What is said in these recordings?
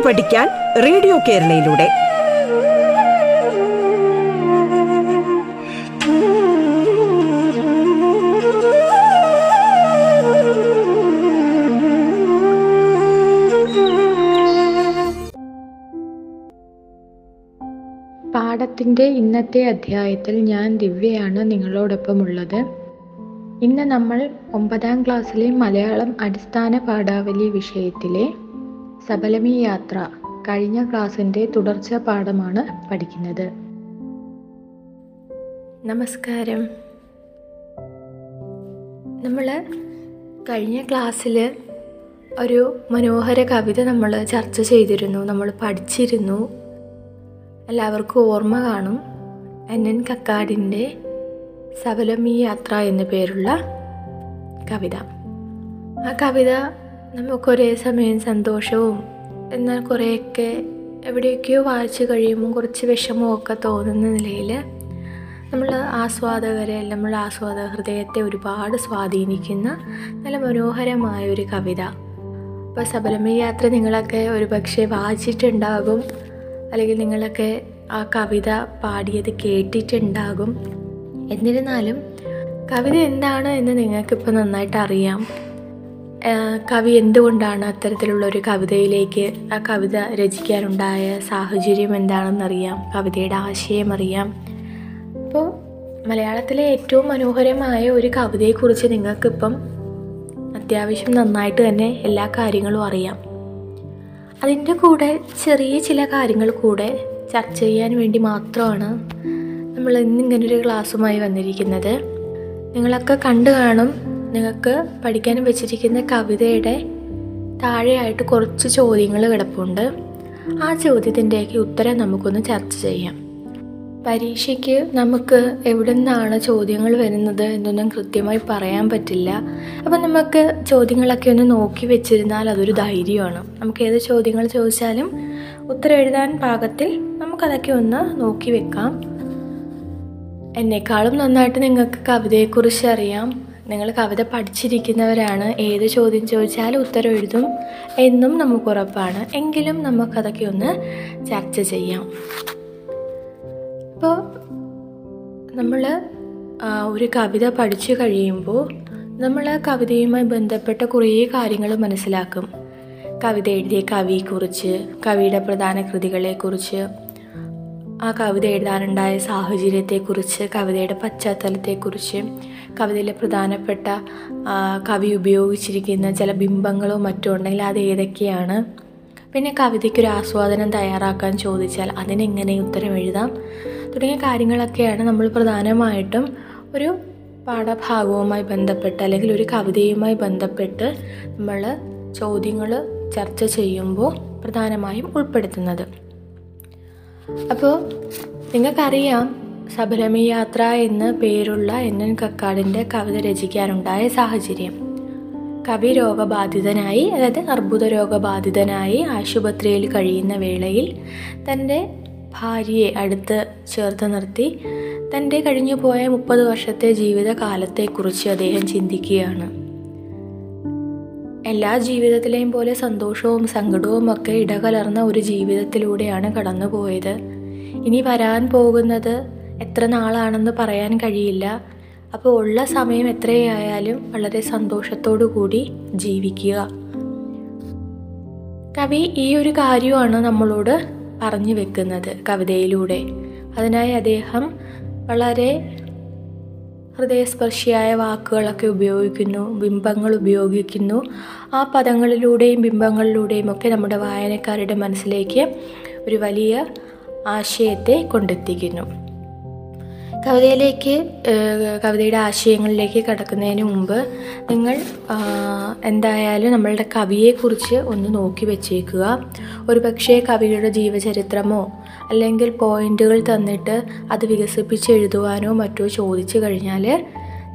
പാട്ട് പഠിക്കാൻ റേഡിയോ കേരളയിലൂടെ. പാഠത്തിന്റെ ഇന്നത്തെ അധ്യായത്തിൽ ഞാൻ ദിവ്യയാണ് നിങ്ങളോടൊപ്പമുള്ളത്. ഇന്ന് നമ്മൾ ഒമ്പതാം ക്ലാസ്സിലെ മലയാളം അടിസ്ഥാന പാഠാവലി വിഷയത്തിലെ സബലമി യാത്ര കഴിഞ്ഞ ക്ലാസിന്റെ തുടർച്ച പാഠമാണ് പഠിക്കുന്നത്. നമസ്കാരം. നമ്മൾ കഴിഞ്ഞ ക്ലാസ്സിൽ ഒരു മനോഹര കവിത നമ്മൾ ചർച്ച ചെയ്തിരുന്നു. നമ്മൾ പഠിച്ചിരുന്നു. എല്ലാവർക്കും ഓർമ്മ കാണും. എൻ. എൻ. കക്കാടിന്റെ സബലമി യാത്ര എന്നു പേരുള്ള കവിത. ആ കവിത നമുക്കൊരേ സമയം സന്തോഷവും എന്നാൽ കുറേയൊക്കെ എവിടെയൊക്കെയോ വായിച്ചു കഴിയുമ്പോൾ കുറച്ച് വിഷമമൊക്കെ തോന്നുന്ന നിലയിൽ നമ്മൾ ആസ്വാദകരെ നമ്മൾ ആസ്വാദക ഹൃദയത്തെ ഒരുപാട് സ്വാധീനിക്കുന്ന നല്ല മനോഹരമായ ഒരു കവിത. അപ്പോൾ സബലമീ യാത്ര നിങ്ങളൊക്കെ ഒരുപക്ഷെ വായിച്ചിട്ടുണ്ടാകും അല്ലെങ്കിൽ നിങ്ങളൊക്കെ ആ കവിത പാടിയത് കേട്ടിട്ടുണ്ടാകും. എന്നിരുന്നാലും കവിത എന്താണ് എന്ന് നിങ്ങൾക്കിപ്പോൾ നന്നായിട്ട് അറിയാം കവി എന്തുകൊണ്ടാണ് അത്തരത്തിലുള്ള ഒരു കവിതയിലേക്ക് ആ കവിത രചിക്കാനുണ്ടായ സാഹചര്യം എന്താണെന്നറിയാം കവിതയുടെ ആശയം അറിയാം. അപ്പോൾ മലയാളത്തിലെ ഏറ്റവും മനോഹരമായ ഒരു കവിതയെക്കുറിച്ച് നിങ്ങൾക്കിപ്പം അത്യാവശ്യം നന്നായിട്ട് തന്നെ എല്ലാ കാര്യങ്ങളും അറിയാം. അതിന്റെ കൂടെ ചെറിയ ചില കാര്യങ്ങൾ കൂടെ ചർച്ച ചെയ്യാൻ വേണ്ടി മാത്രമാണ് നമ്മൾ ഇന്നിങ്ങനൊരു ക്ലാസ്സുമായി വന്നിരിക്കുന്നത്. നിങ്ങളൊക്കെ കണ്ടു കാണും നിങ്ങൾക്ക് പഠിക്കാൻ വെച്ചിരിക്കുന്ന കവിതയുടെ താഴെയായിട്ട് കുറച്ച് ചോദ്യങ്ങൾ കിടപ്പുണ്ട്. ആ ചോദ്യത്തിന്റെയൊക്കെ ഉത്തരം നമുക്കൊന്ന് ചർച്ച ചെയ്യാം. പരീക്ഷയ്ക്ക് നമുക്ക് എവിടെ നിന്നാണ് ചോദ്യങ്ങൾ വരുന്നത് എന്നൊന്നും കൃത്യമായി പറയാൻ പറ്റില്ല. അപ്പം നമുക്ക് ചോദ്യങ്ങളൊക്കെ ഒന്ന് നോക്കി വെച്ചിരുന്നാൽ അതൊരു ധൈര്യമാണ്. നമുക്ക് ഏത് ചോദ്യങ്ങൾ ചോദിച്ചാലും ഉത്തരം എഴുതാൻ പാകത്തിൽ നമുക്കതൊക്കെ ഒന്ന് നോക്കി വെക്കാം. എന്നെക്കാളും നന്നായിട്ട് നിങ്ങൾക്ക് കവിതയെക്കുറിച്ച് അറിയാം. നിങ്ങൾ കവിത പഠിച്ചിരിക്കുന്നവരാണ്. ഏത് ചോദ്യം ചോദിച്ചാലും ഉത്തരം എഴുതും. എന്നും നമുക്ക് ഉറപ്പാണ്. എങ്കിലും നമുക്കതൊക്കെ ഒന്ന് ചർച്ച ചെയ്യാം. അപ്പോൾ നമ്മൾ ഒരു കവിത പഠിച്ചു കഴിയുമ്പോൾ നമ്മൾ ആ കവിതയുമായി ബന്ധപ്പെട്ട കുറേ കാര്യങ്ങൾ മനസ്സിലാക്കും. കവിത എഴുതിയ കവിയെക്കുറിച്ച് കവിയുടെ പ്രധാന കൃതികളെക്കുറിച്ച് ആ കവിത എഴുതാനുണ്ടായ സാഹചര്യത്തെക്കുറിച്ച് കവിതയുടെ പശ്ചാത്തലത്തെക്കുറിച്ച് കവിതയിലെ പ്രധാനപ്പെട്ട കവി ഉപയോഗിച്ചിരിക്കുന്ന ചില ബിംബങ്ങളോ മറ്റോ ഉണ്ടെങ്കിൽ അത് ഏതൊക്കെയാണ്? പിന്നെ കവിതയ്ക്കൊരു ആസ്വാദനം തയ്യാറാക്കാൻ ചോദിച്ചാൽ അതിനെങ്ങനെ ഉത്തരം എഴുതാം? തുടങ്ങിയ കാര്യങ്ങളൊക്കെയാണ് നമ്മൾ പ്രധാനമായിട്ടും ഒരു പാഠഭാഗവുമായി ബന്ധപ്പെട്ട് അല്ലെങ്കിൽ ഒരു കവിതയുമായി ബന്ധപ്പെട്ട് നമ്മൾ ചോദ്യങ്ങൾ ചർച്ച ചെയ്യുമ്പോൾ പ്രധാനമായും ഉൾപ്പെടുത്തുന്നത്. അപ്പോൾ നിങ്ങൾക്കറിയാം സബരമി യാത്ര എന്ന് പേരുള്ള എൻ എൻ കക്കാടിന്റെ കവിത രചിക്കാനുണ്ടായ സാഹചര്യം. കവി രോഗബാധിതനായി അതായത് അർബുദ രോഗബാധിതനായി ആശുപത്രിയിൽ കഴിയുന്ന വേളയിൽ തന്റെ ഭാര്യയെ അടുത്ത് ചേർത്ത് നിർത്തി. തന്റെ കഴിഞ്ഞുപോയ മുപ്പത് വർഷത്തെ ജീവിതകാലത്തെക്കുറിച്ച് അദ്ദേഹം ചിന്തിക്കുകയാണ്. എല്ലാ ജീവിതത്തിലെയും പോലെ സന്തോഷവും സങ്കടവും ഒക്കെ ഇടകലർന്ന ഒരു ജീവിതത്തിലൂടെയാണ് കടന്നുപോയത്. ഇനി വരാൻ പോകുന്നത് എത്ര നാളാണെന്ന് പറയാൻ കഴിയില്ല. അപ്പോൾ ഉള്ള സമയം എത്രയായാലും വളരെ സന്തോഷത്തോടു കൂടി ജീവിക്കുക. കവി ഈ ഒരു കാര്യമാണ് നമ്മളോട് പറഞ്ഞു വെക്കുന്നത് കവിതയിലൂടെ. അതിനായി അദ്ദേഹം വളരെ ഹൃദയസ്പർശിയായ വാക്കുകളൊക്കെ ഉപയോഗിക്കുന്നു ബിംബങ്ങൾ ഉപയോഗിക്കുന്നു. ആ പദങ്ങളിലൂടെയും ബിംബങ്ങളിലൂടെയും ഒക്കെ നമ്മുടെ വായനക്കാരുടെ മനസ്സിലേക്ക് ഒരു വലിയ ആശയത്തെ കൊണ്ടെത്തിക്കുന്നു. കവിതയിലേക്ക് കവിതയുടെ ആശയങ്ങളിലേക്ക് കടക്കുന്നതിന് മുമ്പ് നിങ്ങൾ എന്തായാലും നമ്മളുടെ കവിയെക്കുറിച്ച് ഒന്ന് നോക്കി വെച്ചേക്കുക. ഒരു പക്ഷേ കവിയുടെ ജീവചരിത്രമോ അല്ലെങ്കിൽ പോയിന്റുകൾ തന്നിട്ട് അത് വികസിപ്പിച്ച് എഴുതുവാനോ മറ്റോ ചോദിച്ചു കഴിഞ്ഞാൽ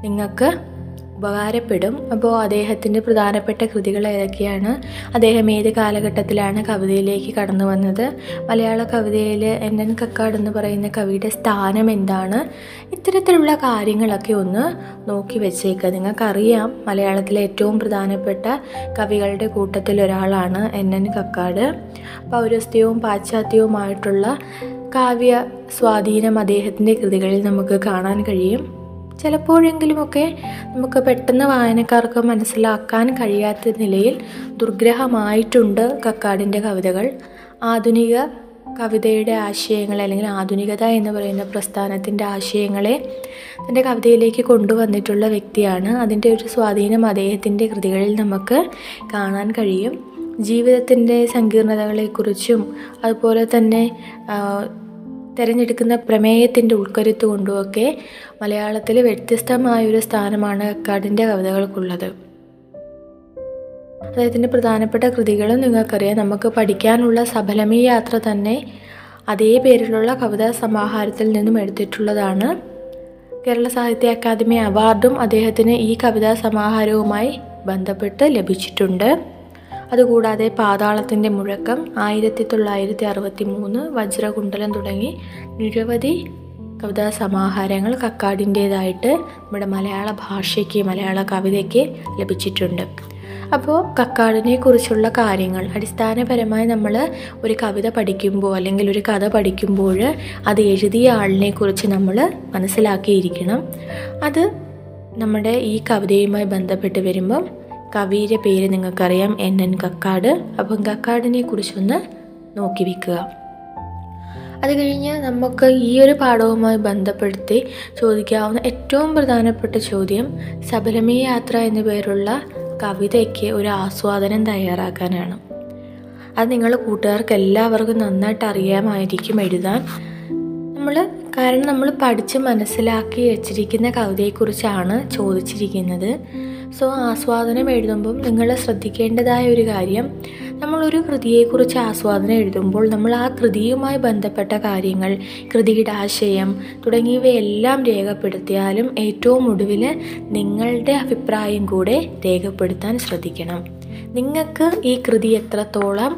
നിങ്ങൾക്ക് ഉപകാരപ്പെടും. അപ്പോൾ അദ്ദേഹത്തിന്റെ പ്രധാനപ്പെട്ട കൃതികൾ ഏതൊക്കെയാണ്? അദ്ദേഹം ഏത് കാലഘട്ടത്തിലാണ് കവിതയിലേക്ക് കടന്നു വന്നത്? മലയാള കവിതയിൽ എൻ എൻ കക്കാട് എന്ന് പറയുന്ന കവിയുടെ സ്ഥാനം എന്താണ്? ഇത്തരത്തിലുള്ള കാര്യങ്ങളൊക്കെ ഒന്ന് നോക്കി വെച്ചേക്കുക നിങ്ങൾക്കറിയാം മലയാളത്തിലെ ഏറ്റവും പ്രധാനപ്പെട്ട കവികളുടെ കൂട്ടത്തിൽ ഒരാളാണ് എൻ എൻ കക്കാട്. പൗരസ്ത്യവും പാശ്ചാത്യവുമായിട്ടുള്ള കാവ്യ സ്വാധീനം അദ്ദേഹത്തിന്റെ കൃതികളിൽ നമുക്ക് കാണാൻ കഴിയും. ചിലപ്പോഴെങ്കിലുമൊക്കെ നമുക്ക് പെട്ടെന്ന് വായനക്കാർക്ക് മനസ്സിലാക്കാൻ കഴിയാത്ത നിലയിൽ ദുർഗ്രഹമായിട്ടുണ്ട് കക്കാടിന്റെ കവിതകൾ. ആധുനിക കവിതയുടെ ആശയങ്ങൾ അല്ലെങ്കിൽ ആധുനികത എന്ന് പറയുന്ന പ്രസ്ഥാനത്തിന്റെ ആശയങ്ങളെ തന്റെ കവിതയിലേക്ക് കൊണ്ടുവന്നിട്ടുള്ള വ്യക്തിയാണ്. അതിന്റെ ഒരു സ്വാധീനം അദ്ദേഹത്തിന്റെ കൃതികളിൽ നമുക്ക് കാണാൻ കഴിയും. ജീവിതത്തിന്റെ സങ്കീർണതകളെക്കുറിച്ചും അതുപോലെ തന്നെ തിരഞ്ഞെടുക്കുന്ന പ്രമേയത്തിന്റെ ഉൾക്കരുത്ത് കൊണ്ടുമൊക്കെ മലയാളത്തിൽ വ്യത്യസ്തമായൊരു സ്ഥാനമാണ് കടിന്റെ കവിതകൾക്കുള്ളത്. അദ്ദേഹത്തിന്റെ പ്രധാനപ്പെട്ട കൃതികളും നിങ്ങൾക്കറിയാം. നമുക്ക് പഠിക്കാനുള്ള സഫലമീ യാത്ര തന്നെ അതേ പേരിലുള്ള കവിതാ സമാഹാരത്തിൽ നിന്നും എടുത്തിട്ടുള്ളതാണ്. കേരള സാഹിത്യ അക്കാദമി അവാർഡും അദ്ദേഹത്തിന് ഈ കവിതാ സമാഹാരവുമായി ബന്ധപ്പെട്ട് ലഭിച്ചിട്ടുണ്ട്. അതുകൂടാതെ പാതാളത്തിന്റെ മുഴക്കം ആയിരത്തി തൊള്ളായിരത്തി അറുപത്തി മൂന്ന് വജ്രകുണ്ടലം തുടങ്ങി നിരവധി കവിതാ സമാഹാരങ്ങൾ കക്കാടിന്റേതായിട്ട് നമ്മുടെ മലയാള ഭാഷയ്ക്ക് മലയാള കവിതയ്ക്ക് ലഭിച്ചിട്ടുണ്ട്. അപ്പോൾ കക്കാടിനെ കുറിച്ചുള്ള കാര്യങ്ങൾ അടിസ്ഥാനപരമായി നമ്മൾ ഒരു കവിത പഠിക്കുമ്പോൾ അല്ലെങ്കിൽ ഒരു കഥ പഠിക്കുമ്പോൾ അത് എഴുതിയ ആളിനെ കുറിച്ച് നമ്മൾ മനസ്സിലാക്കിയിരിക്കണം. അത് നമ്മുടെ ഈ കവിതയുമായി ബന്ധപ്പെട്ട് വരുമ്പം കവിയുടെ പേര് നിങ്ങൾക്കറിയാം. N N Kakkad. അപ്പം കക്കാടിനെ കുറിച്ചൊന്ന് നോക്കി വെക്കുക. അത് കഴിഞ്ഞ് നമുക്ക് ഈ ഒരു പാഠവുമായി ബന്ധപ്പെടുത്തി ചോദിക്കാവുന്ന ഏറ്റവും പ്രധാനപ്പെട്ട ചോദ്യം സബലമീ യാത്ര എന്നു പേരുള്ള കവിതയ്ക്ക് ഒരു ആസ്വാദനം തയ്യാറാക്കാനാണ്. അത് നിങ്ങൾ കൂട്ടുകാർക്ക് എല്ലാവർക്കും നന്നായിട്ട് അറിയാമായിരിക്കും എഴുതാൻ. നമ്മൾ കാരണം നമ്മൾ പഠിച്ച് മനസ്സിലാക്കി വെച്ചിരിക്കുന്ന കവിതയെക്കുറിച്ചാണ് ചോദിച്ചിരിക്കുന്നത്. സോ ആസ്വാദനം എഴുതുമ്പം നിങ്ങൾ ശ്രദ്ധിക്കേണ്ടതായ ഒരു കാര്യം നമ്മളൊരു കൃതിയെക്കുറിച്ച് ആസ്വാദനം എഴുതുമ്പോൾ നമ്മൾ ആ കൃതിയുമായി ബന്ധപ്പെട്ട കാര്യങ്ങൾ കൃതിയുടെ ആശയം തുടങ്ങിയവയെല്ലാം രേഖപ്പെടുത്തിയാലും ഏറ്റവും ഒടുവിൽ നിങ്ങളുടെ അഭിപ്രായം കൂടെ രേഖപ്പെടുത്താൻ ശ്രദ്ധിക്കണം. നിങ്ങൾക്ക് ഈ കൃതി എത്രത്തോളം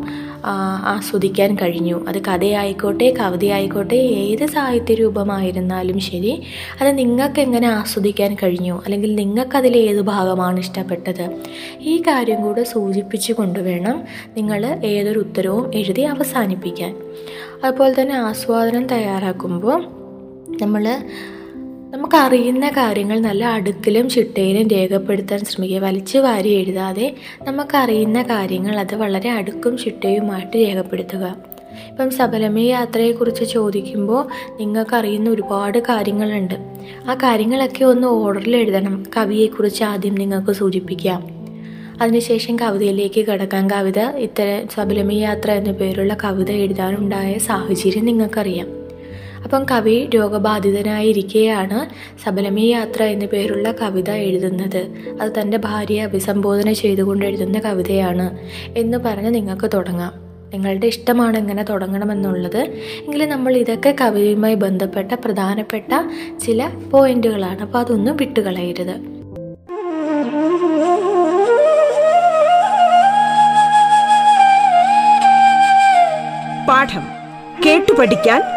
ആസ്വദിക്കാൻ കഴിഞ്ഞു? അത് കഥയായിക്കോട്ടെ കവിതയായിക്കോട്ടെ ഏത് സാഹിത്യ രൂപമായിരുന്നാലും ശരി അത് നിങ്ങൾക്ക് എങ്ങനെ ആസ്വദിക്കാൻ കഴിഞ്ഞു? അല്ലെങ്കിൽ നിങ്ങൾക്കതിൽ ഏത് ഭാഗമാണ് ഇഷ്ടപ്പെട്ടത്? ഈ കാര്യം കൂടെ സൂചിപ്പിച്ചു കൊണ്ടുവേണം നിങ്ങൾ ഏതൊരു ഉത്തരവും എഴുതി അവസാനിപ്പിക്കാൻ. അതുപോലെ തന്നെ ആസ്വാദനം തയ്യാറാക്കുമ്പോൾ നമ്മൾ നമുക്കറിയുന്ന കാര്യങ്ങൾ നല്ല അടുക്കിലും ചിട്ടയിലും രേഖപ്പെടുത്താൻ ശ്രമിക്കുക. വലിച്ചു വാരി എഴുതാതെ നമുക്കറിയുന്ന കാര്യങ്ങൾ അത് വളരെ അടുക്കും ചിട്ടയുമായിട്ട് രേഖപ്പെടുത്തുക. ഇപ്പം സബലമേ യാത്രയെക്കുറിച്ച് ചോദിക്കുമ്പോൾ നിങ്ങൾക്കറിയുന്ന ഒരുപാട് കാര്യങ്ങളുണ്ട്. ആ കാര്യങ്ങളൊക്കെ ഒന്ന് ഓർഡറിൽ എഴുതണം. കവിയെക്കുറിച്ച് ആദ്യം നിങ്ങൾക്ക് സൂചിപ്പിക്കാം. അതിനുശേഷം കവിതയിലേക്ക് കിടക്കാൻ കവിത ഇത്തരം സബലമി യാത്ര എന്ന പേരുള്ള കവിത എഴുതാനുണ്ടായ സാഹചര്യം നിങ്ങൾക്കറിയാം. അപ്പം കവി രോഗബാധിതനായിരിക്കെയാണ് സബലമി യാത്ര എന്ന പേരുള്ള കവിത എഴുതുന്നത്. അത് തന്റെ ഭാര്യയെ അഭിസംബോധന ചെയ്തുകൊണ്ട് എഴുതുന്ന കവിതയാണ്. എന്ന് പറഞ്ഞ് നിങ്ങൾക്ക് തുടങ്ങാം. നിങ്ങളുടെ ഇഷ്ടമാണ് എങ്ങനെ തുടങ്ങണമെന്നുള്ളത്. എങ്കിലും നമ്മൾ ഇതൊക്കെ കവിയുമായി ബന്ധപ്പെട്ട പ്രധാനപ്പെട്ട ചില പോയിന്റുകളാണ്. അപ്പോൾ അതൊന്നും വിട്ടുകളയരുത്. പാഠം കേട്ടു പഠിക്കാൻ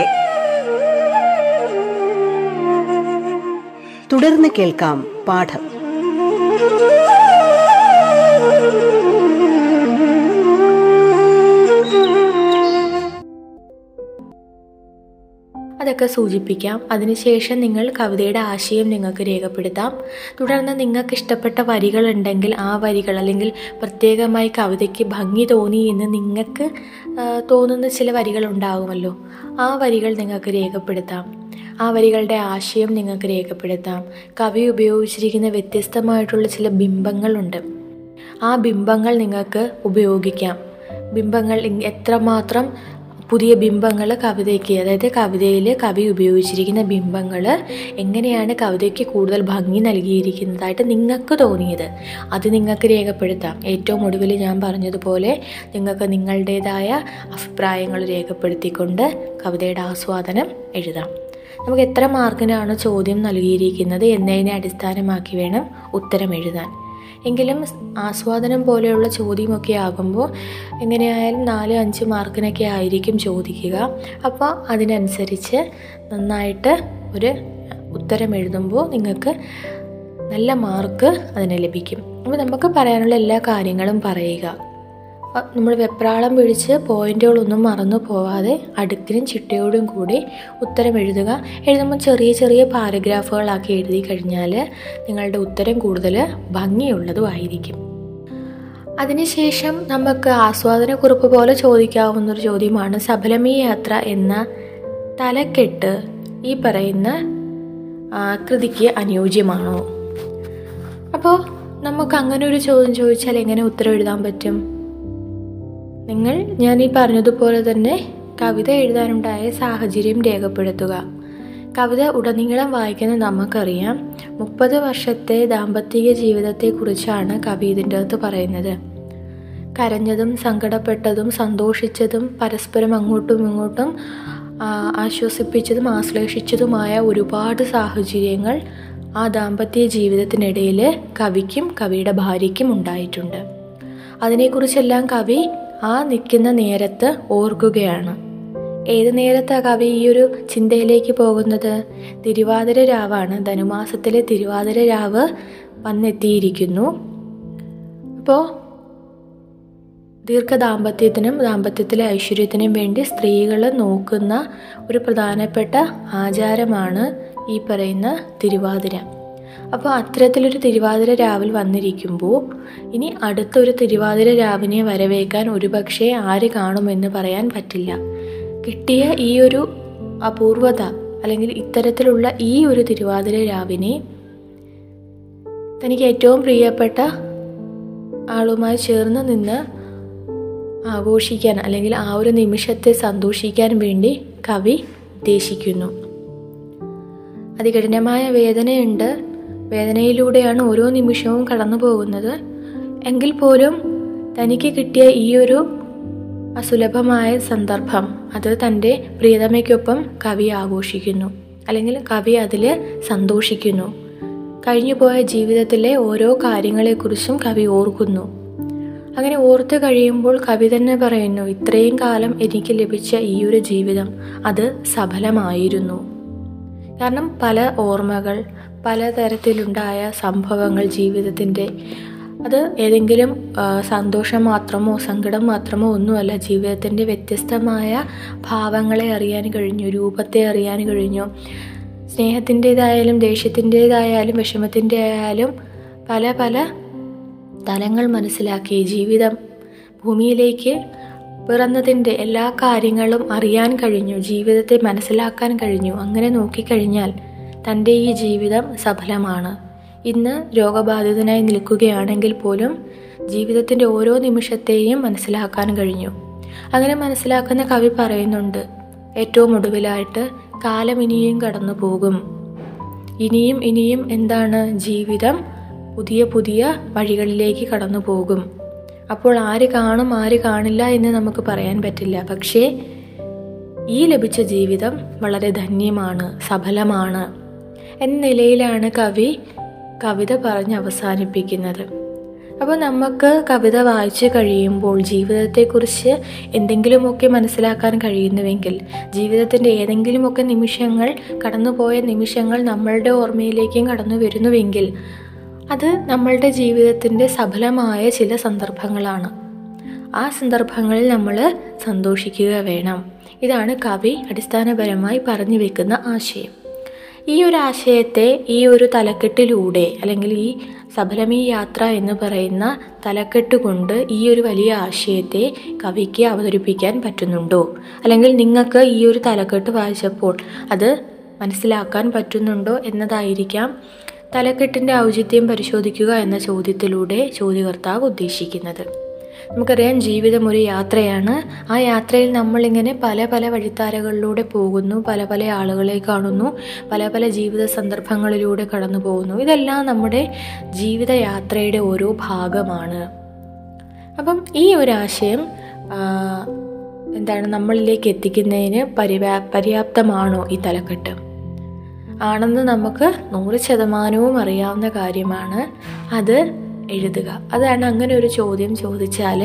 തുടർന്ന് കേൾക്കാം പാഠം. അതൊക്കെ സൂചിപ്പിക്കാം. അതിനുശേഷം നിങ്ങൾ കവിതയുടെ ആശയം നിങ്ങൾക്ക് രേഖപ്പെടുത്താം. തുടർന്ന് നിങ്ങൾക്ക് ഇഷ്ടപ്പെട്ട വരികളുണ്ടെങ്കിൽ ആ വരികൾ അല്ലെങ്കിൽ പ്രത്യേകമായി കവിതയ്ക്ക് ഭംഗി തോന്നി എന്ന് നിങ്ങൾക്ക് തോന്നുന്ന ചില വരികൾ ഉണ്ടാകുമല്ലോ ആ വരികൾ നിങ്ങൾക്ക് രേഖപ്പെടുത്താം. ആ വരികളുടെ ആശയം നിങ്ങൾക്ക് രേഖപ്പെടുത്താം. കവി ഉപയോഗിച്ചിരിക്കുന്ന വ്യത്യസ്തമായിട്ടുള്ള ചില ബിംബങ്ങളുണ്ട്. ആ ബിംബങ്ങൾ നിങ്ങൾക്ക് ഉപയോഗിക്കാം. ബിംബങ്ങൾ എത്രമാത്രം പുതിയ ബിംബങ്ങൾ കവിതയ്ക്ക് അതായത് കവിതയിൽ കവി ഉപയോഗിച്ചിരിക്കുന്ന ബിംബങ്ങൾ എങ്ങനെയാണ് കവിതയ്ക്ക് കൂടുതൽ ഭംഗി നൽകിയിരിക്കുന്നതായിട്ട് നിങ്ങൾക്ക് തോന്നിയത്? അത് നിങ്ങൾക്ക് രേഖപ്പെടുത്താം. ഏറ്റവും ഒടുവിൽ ഞാൻ പറഞ്ഞതുപോലെ നിങ്ങൾക്ക് നിങ്ങളുടേതായ അഭിപ്രായങ്ങൾ രേഖപ്പെടുത്തിക്കൊണ്ട് കവിതയുടെ ആസ്വാദനം എഴുതാം. നമുക്ക് എത്ര മാർക്കിനാണ് ചോദ്യം നൽകിയിരിക്കുന്നത് എന്നതിനെ അടിസ്ഥാനമാക്കി വേണം ഉത്തരം എഴുതാൻ. എങ്കിലും ആസ്വാദനം പോലെയുള്ള ചോദ്യമൊക്കെ ആകുമ്പോൾ എങ്ങനെയായാലും നാല് അഞ്ച് മാർക്കിനൊക്കെ ആയിരിക്കും ചോദിക്കുക. അപ്പോൾ അതിനനുസരിച്ച് നന്നായിട്ട് ഒരു ഉത്തരം എഴുതുമ്പോൾ നിങ്ങൾക്ക് നല്ല മാർക്ക് അതിന് ലഭിക്കും. അപ്പോൾ നമുക്ക് പറയാനുള്ള എല്ലാ കാര്യങ്ങളും പറയുക. നമ്മൾ വെപ്രാളം പിടിച്ച് പോയിന്റുകളൊന്നും മറന്നു പോവാതെ അടുക്കിനും ചിട്ടയോടും കൂടി ഉത്തരം എഴുതുക. എഴുതുമ്പോൾ ചെറിയ ചെറിയ പാരഗ്രാഫുകളാക്കി എഴുതി കഴിഞ്ഞാൽ നിങ്ങളുടെ ഉത്തരം കൂടുതൽ ഭംഗിയുള്ളതും ആയിരിക്കും അതിനുശേഷം നമുക്ക് ആസ്വാദനക്കുറിപ്പ് പോലെ ചോദിക്കാവുന്നൊരു ചോദ്യമാണ് സബലമീ യാത്ര എന്ന തലക്കെട്ട് ഈ പറയുന്ന കൃതിക്ക് അനുയോജ്യമാണോ? അപ്പോൾ നമുക്ക് അങ്ങനെ ഒരു ചോദ്യം ചോദിച്ചാൽ എങ്ങനെ ഉത്തരം എഴുതാൻ പറ്റും? നിങ്ങൾ ഞാൻ ഈ പറഞ്ഞതുപോലെ തന്നെ കവിത എഴുതാനുണ്ടായ സാഹചര്യം രേഖപ്പെടുത്തുക. കവിത ഉടനീളം വായിക്കുന്ന നമുക്കറിയാം. മുപ്പത് വർഷത്തെ ദാമ്പത്തിക ജീവിതത്തെക്കുറിച്ചാണ് കവി ഇതിന്റെ അകത്ത് പറയുന്നത്. കരഞ്ഞതും സങ്കടപ്പെട്ടതും സന്തോഷിച്ചതും പരസ്പരം അങ്ങോട്ടും ഇങ്ങോട്ടും ആശ്വസിപ്പിച്ചതും ആശ്ലേഷിച്ചതുമായ ഒരുപാട് സാഹചര്യങ്ങൾ ആ ദാമ്പത്യ ജീവിതത്തിനിടയിൽ കവിക്കും കവിയുടെ ഭാര്യയ്ക്കും ഉണ്ടായിട്ടുണ്ട്. അതിനെക്കുറിച്ചെല്ലാം കവി ആ നിൽക്കുന്ന നേരത്ത് ഓർക്കുകയാണ്. ഏത് നേരത്താണ് കവി ഈ ഒരു ചിന്തയിലേക്ക് പോകുന്നത്? തിരുവാതിര രാവാണ്. ധനുമാസത്തിലെ തിരുവാതിര രാവ് വന്നെത്തിയിരിക്കുന്നു. അപ്പോൾ ദീർഘദാമ്പത്യത്തിനും ദാമ്പത്യത്തിലെ ഐശ്വര്യത്തിനും വേണ്ടി സ്ത്രീകൾ നോക്കുന്ന ഒരു പ്രധാനപ്പെട്ട ആചാരമാണ് ഈ പറയുന്ന തിരുവാതിര. അപ്പോൾ അത്തരത്തിലൊരു തിരുവാതിര രാവിൽ വന്നിരിക്കുമ്പോൾ ഇനി അടുത്തൊരു തിരുവാതിര രാവിനെ വരവേക്കാൻ ഒരുപക്ഷെ ആര് കാണുമെന്ന് പറയാൻ പറ്റില്ല. കിട്ടിയ ഈ ഒരു അപൂർവത അല്ലെങ്കിൽ ഇത്തരത്തിലുള്ള ഈ ഒരു തിരുവാതിര രാവിനെ തനിക്ക് ഏറ്റവും പ്രിയപ്പെട്ട ആളുമായി ചേർന്ന് നിന്ന് ആഘോഷിക്കാൻ അല്ലെങ്കിൽ ആ ഒരു നിമിഷത്തെ സന്തോഷിക്കാൻ വേണ്ടി കവി ഉദ്ദേശിക്കുന്നു. അതികഠിനമായ വേദനയുണ്ട്. വേദനയിലൂടെയാണ് ഓരോ നിമിഷവും കടന്നു പോകുന്നത്. എങ്കിൽ പോലും തനിക്ക് കിട്ടിയ ഈ ഒരു അസുലഭമായ സന്ദർഭം അത് തന്റെ പ്രിയതമയ്ക്കൊപ്പം കവി ആഘോഷിക്കുന്നു. അല്ലെങ്കിൽ കവി അതിൽ സന്തോഷിക്കുന്നു. കഴിഞ്ഞുപോയ ജീവിതത്തിലെ ഓരോ കാര്യങ്ങളെക്കുറിച്ചും കവി ഓർക്കുന്നു. അങ്ങനെ ഓർത്ത് കഴിയുമ്പോൾ കവി തന്നെ പറയുന്നു ഇത്രയും കാലം എനിക്ക് ലഭിച്ച ഈ ഒരു ജീവിതം അത് സഫലമായിരുന്നു. കാരണം പല ഓർമ്മകൾ പലതരത്തിലുണ്ടായ സംഭവങ്ങൾ ജീവിതത്തിന്റെ. അത് ഏതെങ്കിലും സന്തോഷം മാത്രമോ സങ്കടം മാത്രമോ ഒന്നുമല്ല ജീവിതത്തിന്റെ വ്യത്യസ്തമായ ഭാവങ്ങളെ അറിയാൻ കഴിഞ്ഞു രൂപത്തെ അറിയാൻ കഴിഞ്ഞു. സ്നേഹത്തിന്റേതായാലും ദേഷ്യത്തിന്റേതായാലും വിഷമത്തിന്റെ ആയാലും പല പല തലങ്ങൾ മനസ്സിലാക്കി ജീവിതം ഭൂമിയിലേക്ക് പിറന്നതിന്റെ എല്ലാ കാര്യങ്ങളും അറിയാൻ കഴിഞ്ഞു ജീവിതത്തെ മനസ്സിലാക്കാൻ കഴിഞ്ഞു. അങ്ങനെ നോക്കിക്കഴിഞ്ഞാൽ തന്റെ ഈ ജീവിതം സഫലമാണ്. ഇന്ന് രോഗബാധിതനായി നിൽക്കുകയാണെങ്കിൽ പോലും ജീവിതത്തിന്റെ ഓരോ നിമിഷത്തെയും മനസ്സിലാക്കാൻ കഴിഞ്ഞു. അങ്ങനെ മനസ്സിലാക്കുന്ന കവി പറയുന്നുണ്ട് ഏറ്റവും ഒടുവിലായിട്ട് കാലം ഇനിയും കടന്നു പോകും. ഇനിയും ഇനിയും എന്താണ് ജീവിതം? പുതിയ പുതിയ വഴികളിലേക്ക് കടന്നു പോകും. അപ്പോൾ ആര് കാണും ആര് കാണില്ല എന്ന് നമുക്ക് പറയാൻ പറ്റില്ല. പക്ഷേ ഈ ലഭിച്ച ജീവിതം വളരെ ധന്യമാണ് സഫലമാണ്. എന്ന നിലയിലാണ് കവി കവിത പറഞ്ഞ് അവസാനിപ്പിക്കുന്നത്. അപ്പോൾ നമുക്ക് കവിത വായിച്ചു കഴിയുമ്പോൾ ജീവിതത്തെക്കുറിച്ച് എന്തെങ്കിലുമൊക്കെ മനസ്സിലാക്കാൻ കഴിയുന്നുവെങ്കിൽ ജീവിതത്തിന്റെ ഏതെങ്കിലുമൊക്കെ നിമിഷങ്ങൾ കടന്നുപോയ നിമിഷങ്ങൾ നമ്മളുടെ ഓർമ്മയിലേക്കും കടന്നു വരുന്നുവെങ്കിൽ അത് നമ്മളുടെ ജീവിതത്തിന്റെ സഫലമായ ചില സന്ദർഭങ്ങളാണ്. ആ സന്ദർഭങ്ങളിൽ നമ്മൾ സന്തോഷിക്കുക വേണം. ഇതാണ് കവി അടിസ്ഥാനപരമായി പറഞ്ഞു വെക്കുന്ന ആശയം. ഈ ഒരു ആശയത്തെ ഈ ഒരു തലക്കെട്ടിലൂടെ അല്ലെങ്കിൽ ഈ സഫലമീ യാത്ര എന്ന് പറയുന്ന തലക്കെട്ട് കൊണ്ട് ഈ ഒരു വലിയ ആശയത്തെ കവിക്ക് അവതരിപ്പിക്കാൻ പറ്റുന്നുണ്ടോ? അല്ലെങ്കിൽ നിങ്ങൾക്ക് ഈ ഒരു തലക്കെട്ട് വായിച്ചപ്പോൾ അത് മനസ്സിലാക്കാൻ പറ്റുന്നുണ്ടോ എന്നതായിരിക്കാം തലക്കെട്ടിന്റെ ഔചിത്യം പരിശോധിക്കുക എന്ന ചോദ്യത്തിലൂടെ ചോദ്യകർത്താവ് ഉദ്ദേശിക്കുന്നത്. നമുക്കറിയാം ജീവിതം ഒരു യാത്രയാണ്. ആ യാത്രയിൽ നമ്മളിങ്ങനെ പല പല വഴിത്താരകളിലൂടെ പോകുന്നു പല പല ആളുകളെ കാണുന്നു പല പല ജീവിത സന്ദർഭങ്ങളിലൂടെ കടന്നു പോകുന്നു. ഇതെല്ലാം നമ്മുടെ ജീവിത യാത്രയുടെ ഓരോ ഭാഗമാണ്. അപ്പം ഈ ഒരു ആശയം എന്താണ് നമ്മളിലേക്ക് എത്തിക്കുന്നതിന് പരിവാ പര്യാപ്തമാണോ ഈ തലക്കെട്ട്? ആണെന്ന് നമുക്ക് നൂറ് ശതമാനവും അറിയാവുന്ന കാര്യമാണ്. അത് എഴുതുക. അതാണ് അങ്ങനെ ഒരു ചോദ്യം ചോദിച്ചാൽ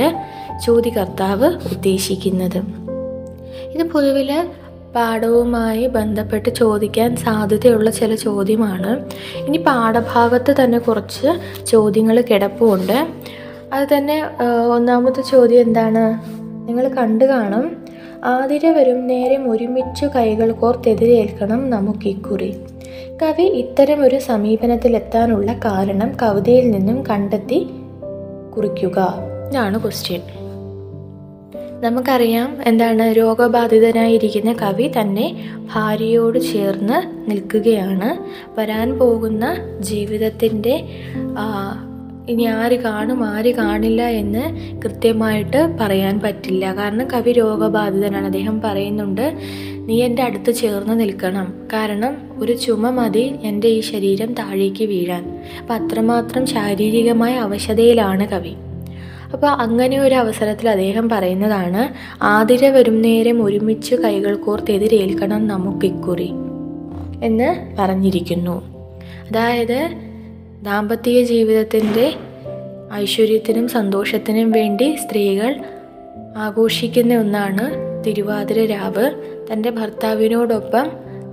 ചോദ്യകർത്താവ് ഉദ്ദേശിക്കുന്നത്. ഇത് പൊതുവിൽ പാഠവുമായി ബന്ധപ്പെട്ട് ചോദിക്കാൻ സാധ്യതയുള്ള ചില ചോദ്യമാണ്. ഇനി പാഠഭാഗത്ത് തന്നെ കുറച്ച് ചോദ്യങ്ങൾ കിടപ്പുണ്ട്. അത് തന്നെ ഒന്നാമത്തെ ചോദ്യം എന്താണ്? നിങ്ങൾ കണ്ടു കാണും. ആതിര വരും നേരം ഒരുമിച്ചു കൈകൾ കോർത്തെതിരേൽക്കണം നമുക്ക് ഇക്കുറി കവി ഇത്തരം ഒരു സമീപനത്തിലെത്താനുള്ള കാരണം കവിതയിൽ നിന്നും കണ്ടെത്തി കുറിക്കുക ഇതാണ് ക്വസ്റ്റ്യൻ നമുക്കറിയാം എന്താണ് രോഗബാധിതനായിരിക്കുന്ന കവി തന്നെ ഭാര്യയോട് ചേർന്ന് നിൽക്കുകയാണ്. വരാൻ പോകുന്ന ജീവിതത്തിന്റെ ഇനി ആര് കാണും ആര് കാണില്ല എന്ന് കൃത്യമായിട്ട് പറയാൻ പറ്റില്ല. കാരണം കവി രോഗബാധിതനാണ്. അദ്ദേഹം പറയുന്നുണ്ട് നീ എന്റെ അടുത്ത് ചേർന്ന് നിൽക്കണം. കാരണം ഒരു ചുമ മതി എന്റെ ഈ ശരീരം താഴേക്ക് വീഴാൻ. അപ്പം അത്രമാത്രം ശാരീരികമായ അവശതയിലാണ് കവി. അപ്പോൾ അങ്ങനെ ഒരു അവസരത്തിൽ അദ്ദേഹം പറയുന്നതാണ് ആതിര വരും നേരം ഒരുമിച്ച് കൈകൾ കോർത്തെതിരേൽക്കണം നമുക്കിക്കുറി എന്ന് പറഞ്ഞിരിക്കുന്നു. അതായത് ദാമ്പത്യ ജീവിതത്തിന്റെ ഐശ്വര്യത്തിനും സന്തോഷത്തിനും വേണ്ടി സ്ത്രീകൾ ആഘോഷിക്കുന്ന ഒന്നാണ് തിരുവാതിര രാവ്. തന്റെ ഭർത്താവിനോടൊപ്പം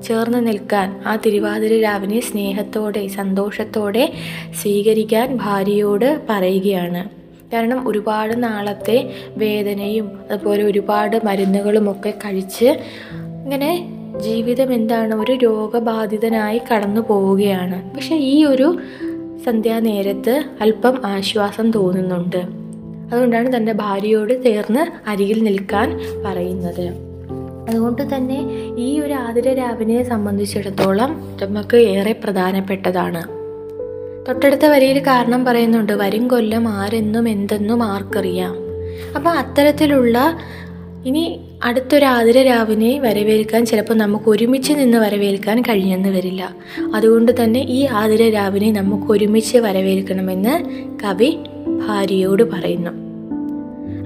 ചേർന്ന് നിൽക്കാൻ ആ തിരുവാതിര രാവിനെ സ്നേഹത്തോടെ സന്തോഷത്തോടെ സ്വീകരിക്കാൻ ഭാര്യയോട് പറയുകയാണ്. കാരണം ഒരുപാട് നാളത്തെ വേദനയും അതുപോലെ ഒരുപാട് മരുന്നുകളുമൊക്കെ കഴിച്ച് ഇങ്ങനെ ജീവിതം എന്താണ് ഒരു രോഗബാധിതനായി കടന്നു പോവുകയാണ് പക്ഷെ ഈ ഒരു സന്ധ്യാനേരത്ത് അല്പം ആശ്വാസം തോന്നുന്നുണ്ട്. അതുകൊണ്ടാണ് തന്റെ ഭാര്യയോട് ചേർന്ന് അരികിൽ നിൽക്കാൻ പറയുന്നത്. അതുകൊണ്ട് തന്നെ ഈ ഒരു ആതിര രാവിനെ സംബന്ധിച്ചിടത്തോളം നമുക്ക് ഏറെ പ്രധാനപ്പെട്ടതാണ്. തൊട്ടടുത്ത വരിയിൽ കാരണം പറയുന്നുണ്ട് വരും കൊല്ലം ആരെന്നും എന്തെന്നും ആർക്കറിയാം. അപ്പം അത്തരത്തിലുള്ള ഇനി അടുത്തൊരു ആതിര രാവിനെ വരവേൽക്കാൻ ചിലപ്പോൾ നമുക്ക് ഒരുമിച്ച് നിന്ന് വരവേൽക്കാൻ കഴിഞ്ഞെന്ന് വരില്ല. അതുകൊണ്ട് തന്നെ ഈ ആതിര രാവിനെ നമുക്ക് ഒരുമിച്ച് വരവേൽക്കണമെന്ന് കവി ഭാര്യയോട് പറയുന്നു.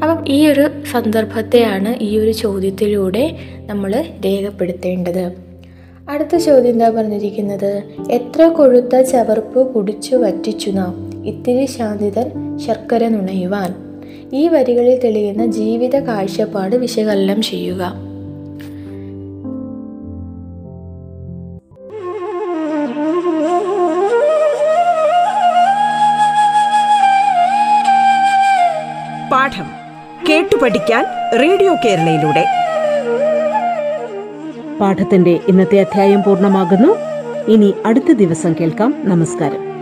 അപ്പം ഈ ഒരു സന്ദർഭത്തെയാണ് ഈ ഒരു ചോദ്യത്തിലൂടെ നമ്മൾ രേഖപ്പെടുത്തേണ്ടത്. അടുത്ത ചോദ്യം എന്താ പറഞ്ഞിരിക്കുന്നത്? എത്ര കൊഴുത്ത ചവർപ്പ് കുടിച്ചു വറ്റിച്ചു നാം? ഇത്തിരി ശാന്തിതൻ ശർക്കര നുണയുവാൻ. ഈ വരികളിൽ തെളിയുന്ന ജീവിത കാഴ്ചപ്പാട് വിശകലനം ചെയ്യുക. പാഠം കേട്ടു പഠിക്കാൻ റേഡിയോ കേരളയിലൂടെ. പാഠത്തിന്റെ ഇന്നത്തെ അധ്യായം പൂർണമാകുന്നു. ഇനി അടുത്ത ദിവസം കേൾക്കാം. നമസ്കാരം.